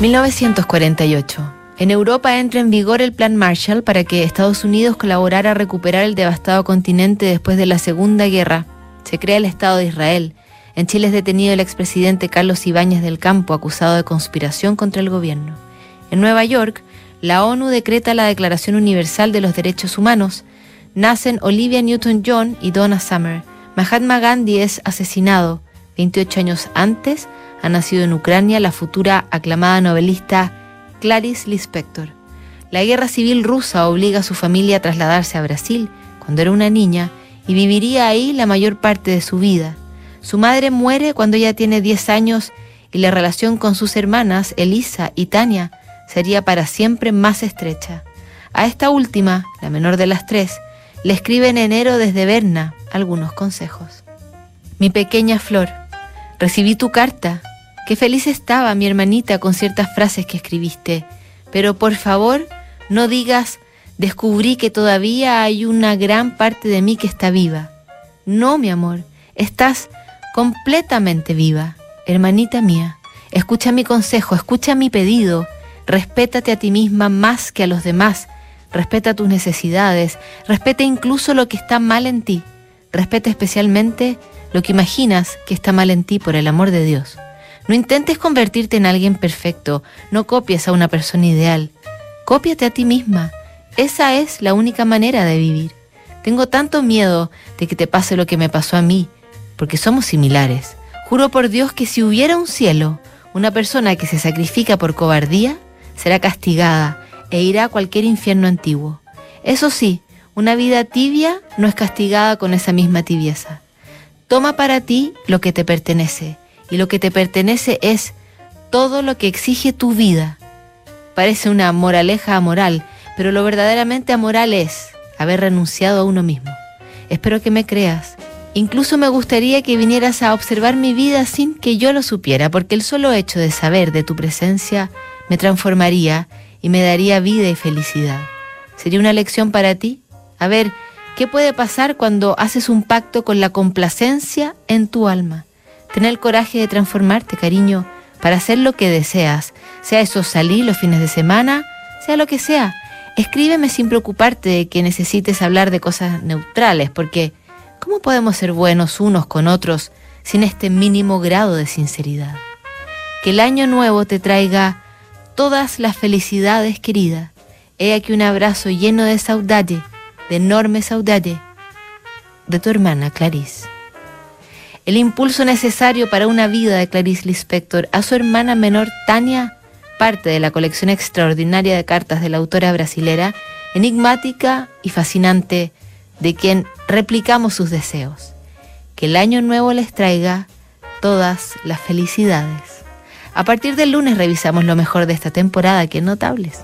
1948. En Europa entra en vigor el Plan Marshall para que Estados Unidos colaborara a recuperar el devastado continente después de la Segunda Guerra. Se crea el Estado de Israel. En Chile es detenido el expresidente Carlos Ibáñez del Campo, acusado de conspiración contra el gobierno. En Nueva York, la ONU decreta la Declaración Universal de los Derechos Humanos. Nacen Olivia Newton-John y Donna Summer. Mahatma Gandhi es asesinado. 28 años antes, ha nacido en Ucrania la futura aclamada novelista Clarice Lispector. La guerra civil rusa obliga a su familia a trasladarse a Brasil cuando era una niña y viviría ahí la mayor parte de su vida. Su madre muere cuando ella tiene 10 años y la relación con sus hermanas, Elisa y Tania, sería para siempre más estrecha. A esta última, la menor de las tres, le escribe en enero desde Berna algunos consejos. Mi pequeña flor, recibí tu carta. Qué feliz estaba mi hermanita con ciertas frases que escribiste. Pero por favor, no digas, descubrí que todavía hay una gran parte de mí que está viva. No, mi amor, estás completamente viva. Hermanita mía, escucha mi consejo, escucha mi pedido Respétate a ti misma más que a los demás. Respeta tus necesidades. Respeta incluso lo que está mal en ti. Respeta especialmente lo que imaginas que está mal en ti por el amor de Dios. No intentes convertirte en alguien perfecto. No copies a una persona ideal. Cópiate a ti misma. Esa es la única manera de vivir. Tengo tanto miedo de que te pase lo que me pasó a mí, porque somos similares. Juro por Dios que si hubiera un cielo, una persona que se sacrifica por cobardía, será castigada e irá a cualquier infierno antiguo. Eso sí, una vida tibia no es castigada con esa misma tibieza. Toma para ti lo que te pertenece, y lo que te pertenece es todo lo que exige tu vida. Parece una moraleja amoral, pero lo verdaderamente amoral es haber renunciado a uno mismo. Espero que me creas. Incluso me gustaría que vinieras a observar mi vida sin que yo lo supiera, porque el solo hecho de saber de tu presencia me transformaría y me daría vida y felicidad. ¿Sería una lección para ti? A ver, ¿qué puede pasar cuando haces un pacto con la complacencia en tu alma? Ten el coraje de transformarte, cariño, para hacer lo que deseas, sea eso salir los fines de semana, sea lo que sea. Escríbeme sin preocuparte de que necesites hablar de cosas neutrales, porque ¿cómo podemos ser buenos unos con otros sin este mínimo grado de sinceridad? Que el año nuevo te traiga todas las felicidades, querida. He aquí un abrazo lleno de saudade, de enorme saudade, de tu hermana Clarice. El impulso necesario para una vida de Clarice Lispector a su hermana menor Tania, parte de la colección extraordinaria de cartas de la autora brasilera, enigmática y fascinante, de quien replicamos sus deseos. Que el año nuevo les traiga todas las felicidades. A partir del lunes revisamos lo mejor de esta temporada, que notables.